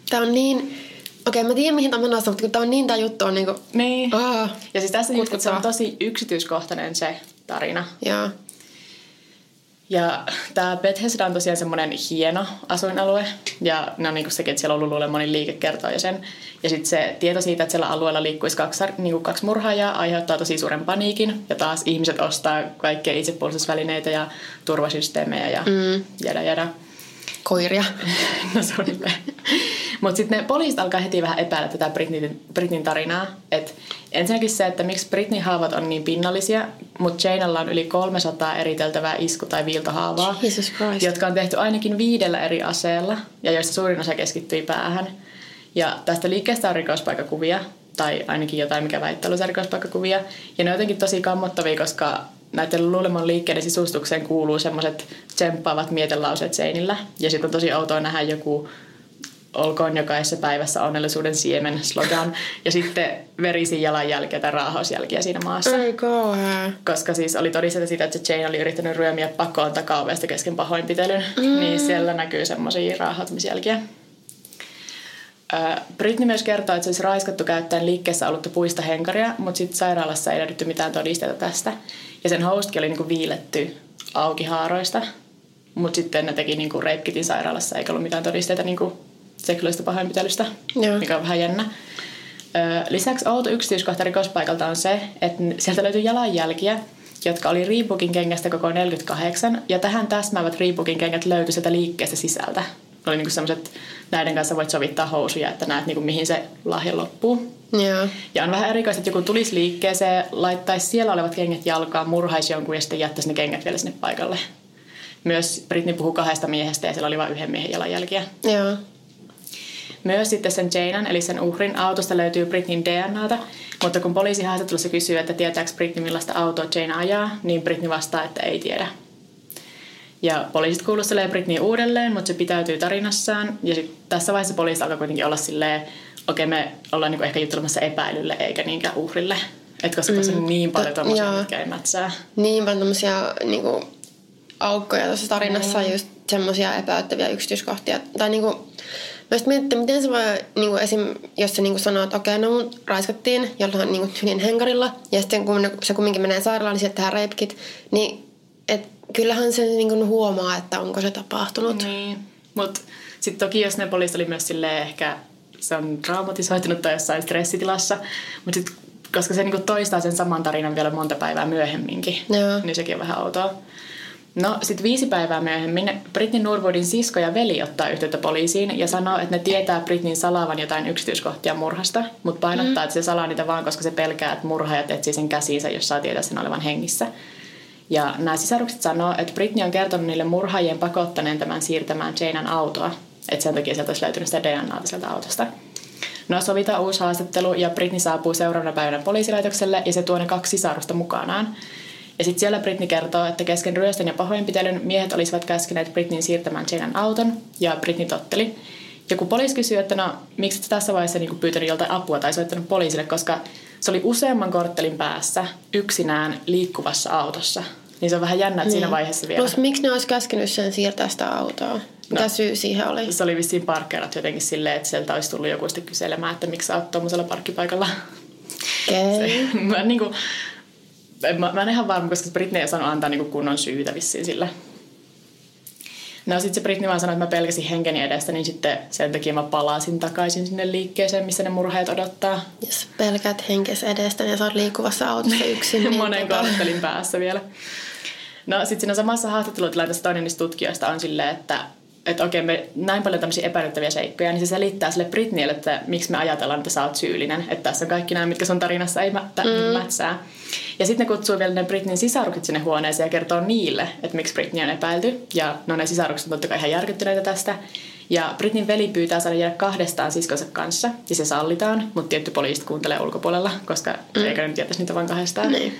Tämä on niin... Okei, mä tiedän mihin tämä on mutta kun tämä on niin, tämä juttu on niinku... Niin. Oh, ja siis tässä just, se on tosi yksityiskohtainen se tarina. Joo. Ja tämä Bethesda on tosiaan semmoinen hieno asuinalue. Ja ne on niinku sekin, että siellä on Lululemonin liike kertoo ja sen. Ja sitten se tieto siitä, että siellä alueella liikkuisi kaksi, niinku kaksi murhaajaa, aiheuttaa tosi suuren paniikin. Ja taas ihmiset ostaa kaikkea itsepuolustusvälineitä ja turvasysteemejä ja mm. jada jada. Koiria. no suunnilleen. Mutta sitten ne poliisit alkaa heti vähän epäillä tätä Britneyn, Britneyn tarinaa. Et ensinnäkin se, että miksi Britneyn haavat on niin pinnallisia, mutta Janella on yli 300 eriteltävää isku- tai viiltohaavaa, jotka on tehty ainakin viidellä eri aseella ja joista suurin osa keskittyi päähän. Ja tästä liikkeestä on rikospaikkakuvia, tai ainakin jotain, mikä väittää rikospaikkakuvia. Ja ne on jotenkin tosi kammottavia, koska näiden luulemon liikkeiden sisustukseen kuuluu semmoiset tsemppaavat mietelauseet seinillä. Ja sitten on tosi outoa nähdä joku olkoon jokaisessa päivässä onnellisuuden siemen slogan. Ja sitten verisi jalanjälkiä tai raahausjälkiä siinä maassa. Ei Koska siis oli todistettu siitä, että Jane oli yrittänyt ryömiä pakoon takaovesta kesken pahoinpitelyn. Mm. Niin siellä näkyy semmoisia raahautumisjälkiä. Britney myös kertoo, että se olisi raiskattu käyttäen liikkeessä ollutta puista henkaria, mutta sitten sairaalassa ei löydetty mitään todisteita tästä. Ja sen hostkin oli niinku viiletty auki haaroista, mutta sitten ne teki niinku reipkitin sairaalassa eikä ollut mitään todisteita niinku seksuaalista pahoinpitelystä, Joo. mikä on vähän jännä. Lisäksi outo yksityiskohta rikospaikalta on se, että sieltä löytyi jalanjälkiä, jotka oli Reebokin kengästä koko 48, ja tähän täsmäävät Reebokin kengät löytyi sieltä liikkeestä sisältä. Oli niinku sellaiset, näiden kanssa voit sovittaa housuja, että näet niinku mihin se lahja loppuu. Joo. Ja on vähän erikoista, että joku tulisi liikkeeseen, laittaisi siellä olevat kengät jalkaan, murhaisi jonkun ja sitten jättäisi ne kengät vielä sinne paikalle. Myös Britney puhuu kahdesta miehestä ja siellä oli vain yhden miehen jalanjälkiä. Joo. Myös sitten sen Janan, eli sen uhrin autosta löytyy Britneyn DNAta, mutta kun poliisi haastattelussa kysyy, että tietääkö Britney millaista autoa Jane ajaa, niin Britney vastaa, että ei tiedä. Ja poliisit kuulustelee Britney uudelleen, mutta se pitäytyy tarinassaan. Ja sit tässä vaiheessa poliisi alkaa kuitenkin olla silleen, okei okay, me ollaan niinku ehkä juttelemassa epäilylle eikä niinkään uhrille. Et koska tässä on mm, niin paljon tommosia, mitkä ei mätsää. Niin paljon tommosia niinku, aukkoja tuossa tarinassa, mm. just semmoisia epäyttäviä yksityiskohtia. Tai niinku, Mä sitten mietin, miten se voi, niin kuin esim, jos se niin kuin sanoo, että okei, no mun raiskattiin jollain niin kuin henkarilla, ja sitten kun se kumminkin menee sairaalaan, niin sieltä tehdään reipkit, niin et, kyllähän se niin kuin huomaa, että onko se tapahtunut. Niin, mutta sitten toki jos ne poliisit oli myös silleen ehkä se on traumatisoitunut tai jossain stressitilassa, mutta sitten koska se niinku toistaa sen saman tarinan vielä monta päivää myöhemminkin, Joo. niin sekin on vähän outoa. No sitten viisi päivää myöhemmin Britney Norwoodin sisko ja veli ottaa yhteyttä poliisiin ja sanoo, että ne tietää Britneyn salaavan jotain yksityiskohtia murhasta, mutta painottaa, mm. että se salaa niitä vaan, koska se pelkää, että murhaajat etsii sen käsiinsä, jos saa tietää sen olevan hengissä. Ja nämä sisarukset sanoo, että Britney on kertonut niille murhaajien pakottaneen tämän siirtämään Janan autoa, että sen takia sieltä olisi löytynyt sitä DNAta sieltä autosta. No sovitaan uusi haastattelu ja Britney saapuu seuraavana päivänä poliisilaitokselle ja se tuo ne kaksi sisarusta mukanaan. Ja sitten siellä Britney kertoo, että kesken ryöstön ja pahoinpitelyn miehet olisivat käskeneet Britneyn siirtämään Janan auton, ja Britney totteli. Ja kun poliisi kysyi, että no, miksi et tässä vaiheessa niin pyytänyt joltain apua tai soittanut poliisille, koska se oli useamman korttelin päässä yksinään liikkuvassa autossa. Niin se on vähän jännä, että niin. siinä vaiheessa vielä. Plus miksi ne olisi käskenyt sen siirtää sitä autoa? Mitä no, syy siihen oli? Se oli vissiin parkkeerat jotenkin silleen, että sieltä olisi tullut joku sitten kyselemään, että miksi sä oot tuommoisella parkkipaikalla. Okay. Se, mä, niin kuin, mä, mä en ihan varma, koska Britney ei saanut antaa niinku kunnon syytä vissiin sille. No sitten se Britney vaan sanoi, että mä pelkäsin henkeni edestä, niin sitten sen takia mä palasin takaisin sinne liikkeeseen, missä ne murheet odottaa. Jos pelkät henkes edestä ja sä oot liikkuvassa autossa yksin. niin Monen tota... korttelin päässä vielä. No sitten siinä samassa haastattelutilanteessa toinen niistä tutkijoista on silleen, että että okei, me näin paljon tämmöisiä epäilyttäviä seikkoja, niin se selittää sille Britneylle, että miksi me ajatellaan, että sä oot syyllinen. Että tässä on kaikki nämä, mitkä sun tarinassa ei mä, mm. mätsää. Ja sitten ne kutsuu vielä ne Britnin sisarukset sinne huoneeseen ja kertoo niille, että miksi Britney on epäilty. Ja no ne sisarukset on totta kai ihan järkyttyneitä tästä. Ja Britnin veli pyytää saada jäädä kahdestaan siskonsa kanssa, ja se sallitaan, mutta tietty poliisit kuuntelee ulkopuolella, koska mm. eikä nyt jätäisi niitä vain kahdestaan. Niin.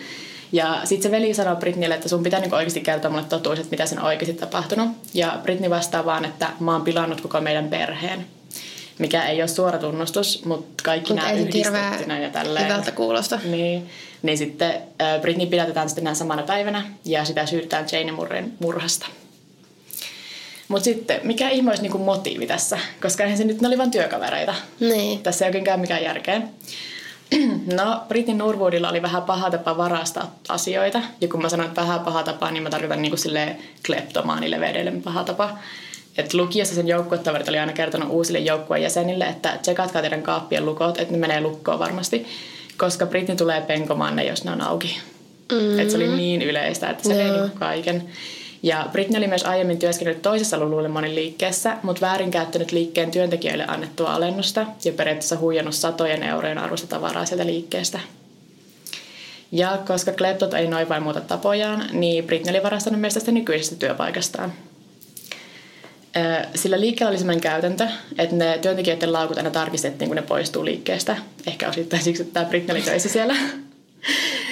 Ja sitten se veli sanoo Britnille, että sun pitää niinku oikeasti kertoa mulle totuus, että mitä sen oikeasti tapahtunut. Ja Britney vastaa vaan, että mä oon pilannut koko meidän perheen. Mikä ei ole suora tunnustus, mutta kaikki Mut nämä yhdistettynä ja tälleen. Hyvältä kuulosta. Niin, niin sitten Britney pidätetään sitten näin samana päivänä ja sitä syytetään Jane Murren murhasta. Mutta sitten, mikä ihme olisi niinku motiivi tässä? Koska eihän se nyt, ne oli vain työkavereita. Niin. Tässä ei oikein käy mikään järkeä. No, Britin Norwoodilla oli vähän paha tapa varastaa asioita. Ja kun mä sanon, että vähän paha tapa, niin mä tarkoitan niin kuin kleptomaanilevedeille paha tapa. Et lukiossa sen joukkuetaverit oli aina kertonut uusille joukkueen jäsenille, että tsekatkaa teidän kaappien lukot, että ne menee lukkoon varmasti. Koska Britney tulee penkomaan ne, jos ne on auki. Mm. Et se oli niin yleistä, että se vei niin kaiken. Ja Britney oli myös aiemmin työskennellyt toisessa Lululemonin liikkeessä, mutta väärinkäyttänyt liikkeen työntekijöille annettua alennusta ja periaatteessa huijannut satojen eurojen arvosta tavaraa sieltä liikkeestä. Ja koska kleptot ei noin vain muuta tapojaan, niin Britney oli varastanut myös tästä nykyisestä työpaikastaan. Sillä liikkeellä oli sellainen käytäntö, että ne työntekijöiden laukut aina tarkistettiin, kun ne poistuu liikkeestä. Ehkä osittain siksi, että tämä Britney oli töissä siellä.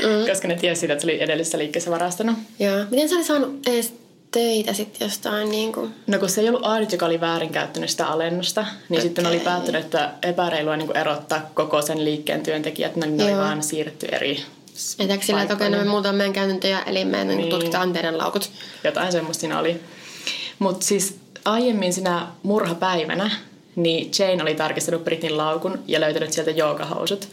Mm. Koska ne tiesi sitä, että se oli edellisessä liikkeessä varastanut. Joo. Miten sä oli saanut edes töitä sitten jostain niin kuin... No kun se ei ollut ainut, joka oli väärinkäyttänyt sitä alennusta, niin okay. sitten oli päättänyt, että epäreilua niin erottaa koko sen liikkeen työntekijät, niin ne oli vaan siirretty eri Etäkö sillä, että okei, no me muutaan meidän käytäntöjä, eli me niin. niin. tutkitaan teidän laukut. Jotain semmoista siinä oli. Mutta siis aiemmin sinä murhapäivänä, niin Jane oli tarkistanut Britin laukun ja löytänyt sieltä joogahousut.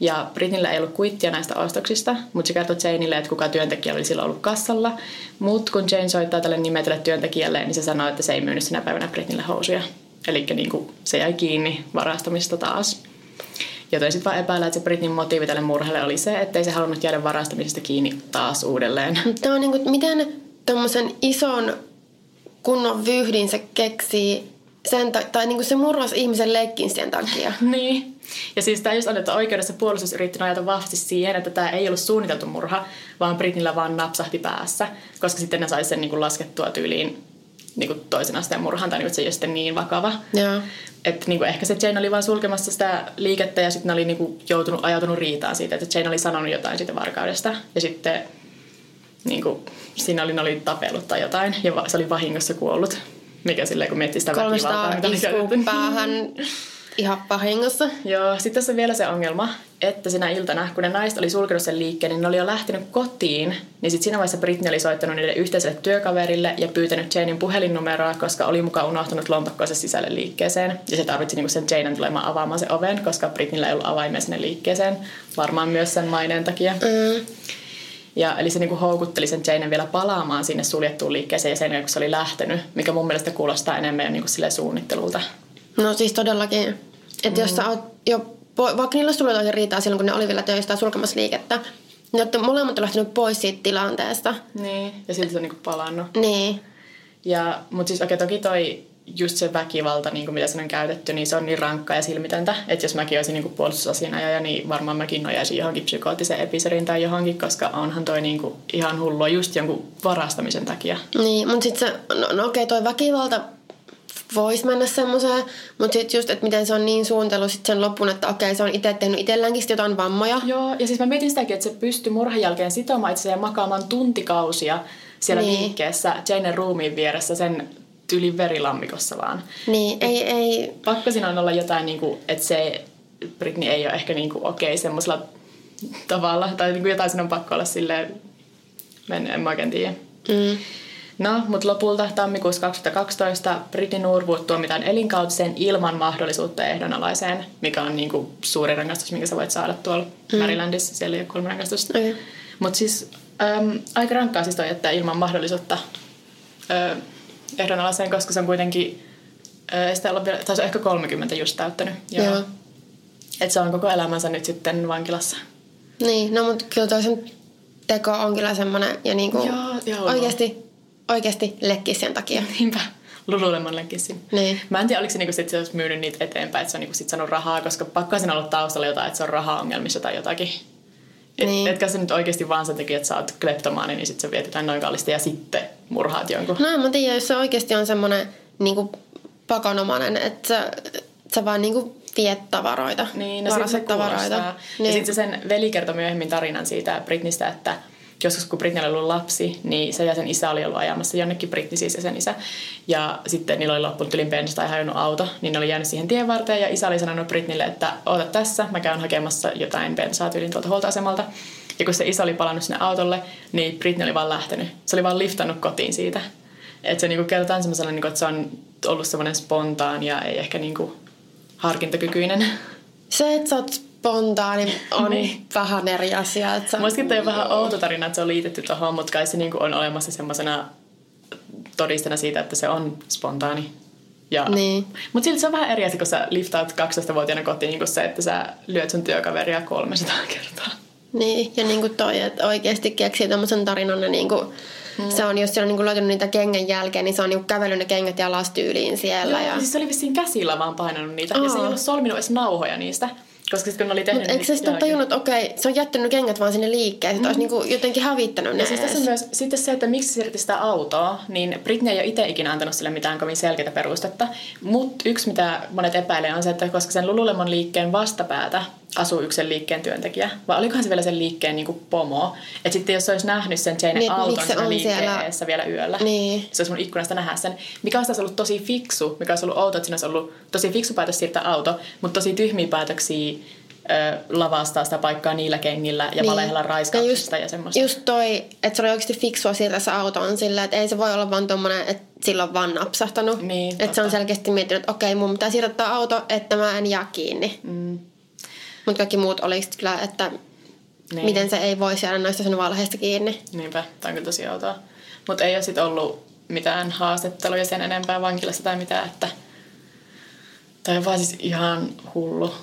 Ja Britnillä ei ollut kuittia näistä ostoksista, mutta se kertoi Janeille, että kuka työntekijä oli silloin ollut kassalla. Mutta kun Jane soittaa tälle nimetylle työntekijälle, niin se sanoi, että se ei myynyt sinä päivänä Britnille housuja. Eli niin se jäi kiinni varastamista taas. Joten sitten vaan epäillä, että se Britnin motiivi tälle murhalle oli se, että ei se halunnut jäädä varastamisesta kiinni taas uudelleen. Tämä on niin kuin, miten tuommoisen ison kunnon vyhdin se keksii sen, ta- tai niin kuin se murras ihmisen leikkin sen takia. niin. Ja siis tämä just on, että oikeudessa puolustus yritti nojata vahvasti siihen, että tämä ei ollut suunniteltu murha, vaan Britnillä vaan napsahti päässä, koska sitten ne sai sen niin kuin laskettua tyyliin niin kuin toisen asteen murhan, tai niin kuin, se ei ole sitten niin vakava. Että niin kuin, ehkä se Jane oli vaan sulkemassa sitä liikettä ja sitten ne oli niin kuin, joutunut, ajautunut riitaan siitä, että Jane oli sanonut jotain siitä varkaudesta. Ja sitten niin kuin, siinä oli, ne oli tapellut tai jotain ja se oli vahingossa kuollut. Mikä silleen, kun miettii sitä väkivaltaa, mitä päähän ihan vahingossa. Joo, sitten tässä on vielä se ongelma, että sinä iltana, kun ne naiset oli sulkenut sen liikkeen, niin ne oli jo lähtenyt kotiin. Niin sitten siinä vaiheessa Britney oli soittanut niille yhteiselle työkaverille ja pyytänyt Janein puhelinnumeroa, koska oli mukaan unohtanut lompakkoonsa sisälle liikkeeseen. Ja se tarvitsi niinku sen Janen tulemaan avaamaan sen oven, koska Britneyllä ei ollut avaimia sinne liikkeeseen. Varmaan myös sen maineen takia. Mm. Ja, eli se niinku houkutteli sen Janen vielä palaamaan sinne suljettuun liikkeeseen ja sen kun se oli lähtenyt, mikä mun mielestä kuulostaa enemmän jo niinku suunnittelulta. No siis todellakin. Että mm. jos sä oot jo, vaikka niillä olisi tullut riitaa silloin, kun ne oli vielä töistä sulkemassa liikettä, niin olette molemmat on lähtenyt pois siitä tilanteesta. Niin, ja silti se on niinku palannut. Niin. Ja, mutta siis okei, okay, toki toi just se väkivalta, niin kuin mitä sen on käytetty, niin se on niin rankkaa ja silmitöntä, että jos mäkin olisin niin puolustusasianajaja, niin varmaan mäkin nojaisin johonkin psykoottiseen episodin tai johonkin, koska onhan toi niin kuin ihan hullua just jonkun varastamisen takia. Niin, mutta sitten se, no, no okei, okay, toi väkivalta voisi mennä semmoiseen, mutta sitten just, että miten se on niin suunniteltu sitten sen loppuun, että okei, se on itse tehnyt itselläänkin jotain vammoja. Joo, ja siis mä mietin sitäkin, että se pystyy murhan jälkeen sitomaan itse makaamaan tuntikausia siellä niin. liikkeessä Janen ruumiin vieressä sen tyyli verilammikossa vaan. Niin, et ei, ei... Pakko siinä on olla jotain, niin kuin, että se Britney ei ole ehkä niin kuin, okei okay, semmoisella tavalla, tai niin kuin jotain siinä on pakko olla silleen, en, en mä oikein tiedä. Mm. No, mutta lopulta tammikuussa 2012 Britney Norwood tuomitaan elinkautiseen ilman mahdollisuutta ehdonalaiseen, mikä on niinku suuri rangaistus, minkä sä voit saada tuolla mm. Marylandissa. Siellä ei ole kolme rangaistusta. Okay. Mutta siis äm, aika rankkaa siis toi, että ilman mahdollisuutta äh, ehdonalaiseen, koska se on kuitenkin, äh, sitä olla vielä, tai se on ehkä 30 just täyttänyt. Joo. Joo. Että se on koko elämänsä nyt sitten vankilassa. Niin, no mutta kyllä toisen teko on kyllä semmoinen, ja niinku joo, joo, oikeasti oikeasti lekkis sen takia. Niinpä. Lululemon lekkisin. Niin. Mä en tiedä, oliko se, niinku sit, se olisi myynyt niitä eteenpäin, että se on niinku sit saanut rahaa, koska pakko sen ollut taustalla jotain, että se on raha-ongelmissa tai jotakin. Niin. Etkä sä nyt oikeasti vaan sen takia, että sä oot kleptomaani, niin sit sä vietetään noin kallista ja sitten murhaat jonkun. No mä tiedän, jos se oikeasti on semmoinen niin pakonomainen, että sä, sä vaan niin kuin viet tavaroita, Niin, no se tavaroita. tavaroita. Niin. Ja sitten se sen veli kertoi myöhemmin tarinan siitä Britnistä, että joskus kun Britney oli ollut lapsi, niin se ja sen isä oli ollut ajamassa jonnekin Britney siis ja sen isä. Ja sitten niillä oli loppunut ylin bensa tai hajonnut auto, niin ne oli jäänyt siihen tien varteen ja isä oli sanonut Britneylle, että oota tässä, mä käyn hakemassa jotain bensaa tyylin tuolta huoltoasemalta. Ja kun se isä oli palannut sinne autolle, niin Britney oli vaan lähtenyt. Se oli vaan liftannut kotiin siitä. Että se niinku kerrotaan semmoisella, niinku, että se on ollut semmoinen spontaan ja ei ehkä niinku harkintakykyinen. Se, että sä oot spontaani, on Niin. vähän eri asia. Että sä... Muistakin toi on vähän outo tarina, että se on liitetty tuohon, mutta kai se niinku on olemassa semmoisena todistena siitä, että se on spontaani. Ja, Niin. Mutta silti se on vähän eri asia, kun sä liftaat 12-vuotiaana kotiin, kuin se, että sä lyöt sun työkaveria 300 kertaa. Niin, ja niin kuin toi, että oikeasti keksii tämmöisen tarinan, ja niin kuin, Hmm. se on, jos se on niin löytynyt niitä kengän jälkeen, niin se on niin kävellyt ne kengät ja tyyliin siellä. Joo, ja... siis se oli vissiin käsillä vaan painanut niitä, ja se ei Aa. ollut solminut edes nauhoja niistä. Koska kun oli tehnyt Mutta eikö se sitten tajunnut, että okei, se on jättänyt kengät vaan sinne liikkeeseen, että olisi niin kuin jotenkin hävittänyt ne Ja siis tässä on myös sitten se, että miksi siirti sitä autoa, niin Britney ei ole itse ikinä antanut sille mitään kovin selkeää perustetta. Mutta yksi, mitä monet epäilee, on se, että koska sen Lululemon liikkeen vastapäätä asuu yksi sen liikkeen työntekijä, vai olikohan se vielä sen liikkeen niin kuin pomo, että sitten jos olisi nähnyt sen Jane Niin, miksi se liikkeen siellä- vielä yöllä, Niin. se olisi mun ikkunasta nähdä sen, mikä olisi ollut tosi fiksu, mikä olisi ollut outo, että siinä olisi ollut tosi fiksu päätös siirtää auto, mutta tosi tyhmiä päätöksiä ö, lavastaa sitä paikkaa niillä kengillä ja niin. valehella raiskauksista ja, just, semmoista. Just toi, että se oli oikeasti fiksua siirtää se autoon sillä, että ei se voi olla vaan tommonen, että sillä on vaan napsahtanut. Niin, että se on selkeästi miettinyt, että okei, mun pitää siirtää auto, että mä en jää kiinni. Mm. Mutta kaikki muut oli kyllä, että Niin. miten se ei voi jäädä noista sen valheista kiinni. Niinpä, tämä on kyllä tosi outoa. Mutta ei ole sitten ollut mitään haastatteluja sen enempää vankilassa tai mitään, että toi on vaan siis ihan hullu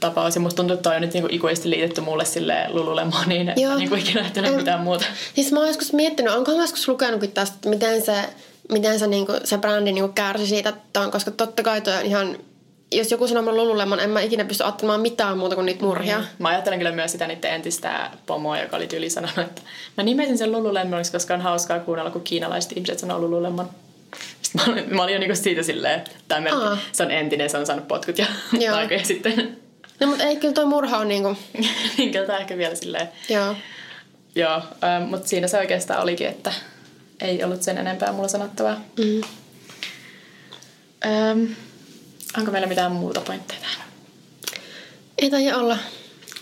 tapaus. Ja musta tuntuu, että toi on nyt niinku ikuisesti liitetty mulle sille Lululemoniin, että Joo. niinku ikinä ajatellut En- mitään muuta. Siis mä oon joskus miettinyt, onko mä joskus lukenutkin tästä, että miten se, miten se, niinku, se brändi niinku kärsi siitä, että on, koska totta kai toi on ihan, jos joku sanoo mun Lululemon, en mä ikinä pysty ottamaan mitään muuta kuin niitä murhia. Mä ajattelen kyllä myös sitä niiden entistä pomoa, joka oli tyyli sanonut, että mä nimesin sen Lululemoniksi, koska on hauskaa kuunnella, kun kiinalaiset ihmiset sanoo Lululemon. Sitten mä olin, mä olin jo niinku siitä silleen, että tämä Aa. se on entinen, se on saanut potkut ja Joo. aikoja sitten. No mutta ei kyllä toi murha on niinku, niin kyllä tää ehkä vielä silleen joo. Joo, ähm, mutta siinä se oikeastaan olikin, että ei ollut sen enempää mulla sanottavaa. Mm. Ähm, onko meillä mitään muuta pointteja tähän? Ei taida olla.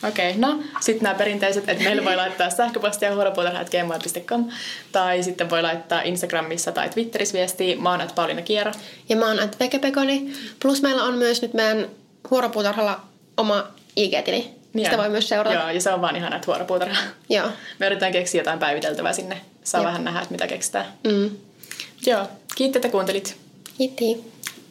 Okei, okay, no sitten nämä perinteiset, että meillä voi laittaa sähköpostia huoropuutarha.gmail.com tai sitten voi laittaa Instagramissa tai Twitterissä viestiä. Mä oon at Pauliina Kiero. Ja mä oon Antti Pekepekoni. Plus meillä on myös nyt meidän huoropuutarhalla oma IG-tili. Sitä voi myös seurata. Joo, ja se on vaan ihan että huoropuutarha. Joo. Me yritetään keksiä jotain päiviteltävää sinne. Saa Jep. vähän nähdä, että mitä keksitään. Mm. Joo, kiitti, että kuuntelit. Kiitti.